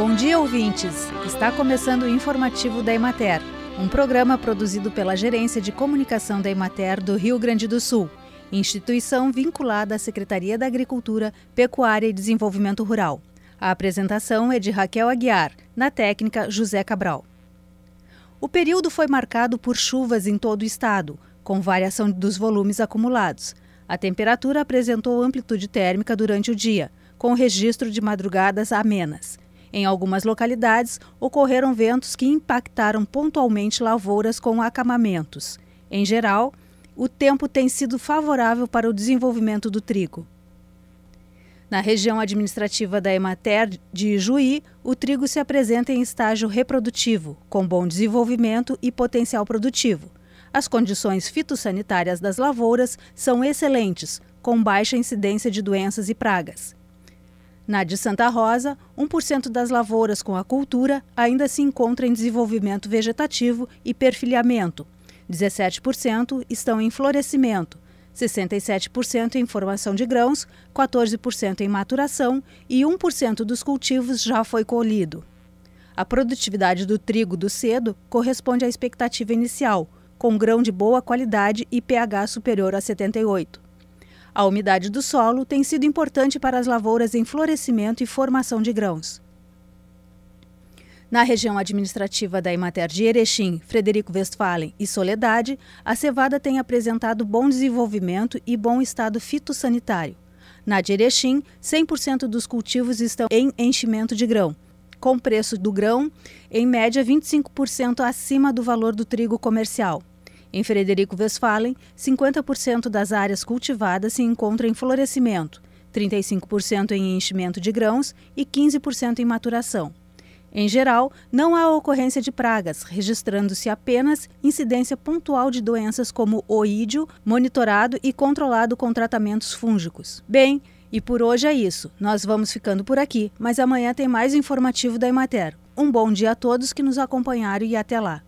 Bom dia, ouvintes! Está começando o informativo da Emater, um programa produzido pela Gerência de Comunicação da Emater do Rio Grande do Sul, instituição vinculada à Secretaria da Agricultura, Pecuária e Desenvolvimento Rural. A apresentação é de Raquel Aguiar, na técnica José Cabral. O período foi marcado por chuvas em todo o estado, com variação dos volumes acumulados. A temperatura apresentou amplitude térmica durante o dia, com registro de madrugadas amenas. Em algumas localidades, ocorreram ventos que impactaram pontualmente lavouras com acamamentos. Em geral, o tempo tem sido favorável para o desenvolvimento do trigo. Na região administrativa da Emater de Juí, o trigo se apresenta em estágio reprodutivo, com bom desenvolvimento e potencial produtivo. As condições fitossanitárias das lavouras são excelentes, com baixa incidência de doenças e pragas. Na de Santa Rosa, 1% das lavouras com a cultura ainda se encontra em desenvolvimento vegetativo e perfilhamento. 17% estão em florescimento, 67% em formação de grãos, 14% em maturação e 1% dos cultivos já foi colhido. A produtividade do trigo do cedo corresponde à expectativa inicial, com grão de boa qualidade e pH superior a 78. A umidade do solo tem sido importante para as lavouras em florescimento e formação de grãos. Na região administrativa da Imater de Erechim, Frederico Westphalen e Soledade, a cevada tem apresentado bom desenvolvimento e bom estado fitossanitário. Na de Erechim, 100% dos cultivos estão em enchimento de grão, com preço do grão em média 25% acima do valor do trigo comercial. Em Frederico Westphalen, 50% das áreas cultivadas se encontram em florescimento, 35% em enchimento de grãos e 15% em maturação. Em geral, não há ocorrência de pragas, registrando-se apenas incidência pontual de doenças como oídio, monitorado e controlado com tratamentos fúngicos. Bem, e por hoje é isso. Nós vamos ficando por aqui, mas amanhã tem mais informativo da Emater. Um bom dia a todos que nos acompanharam e até lá.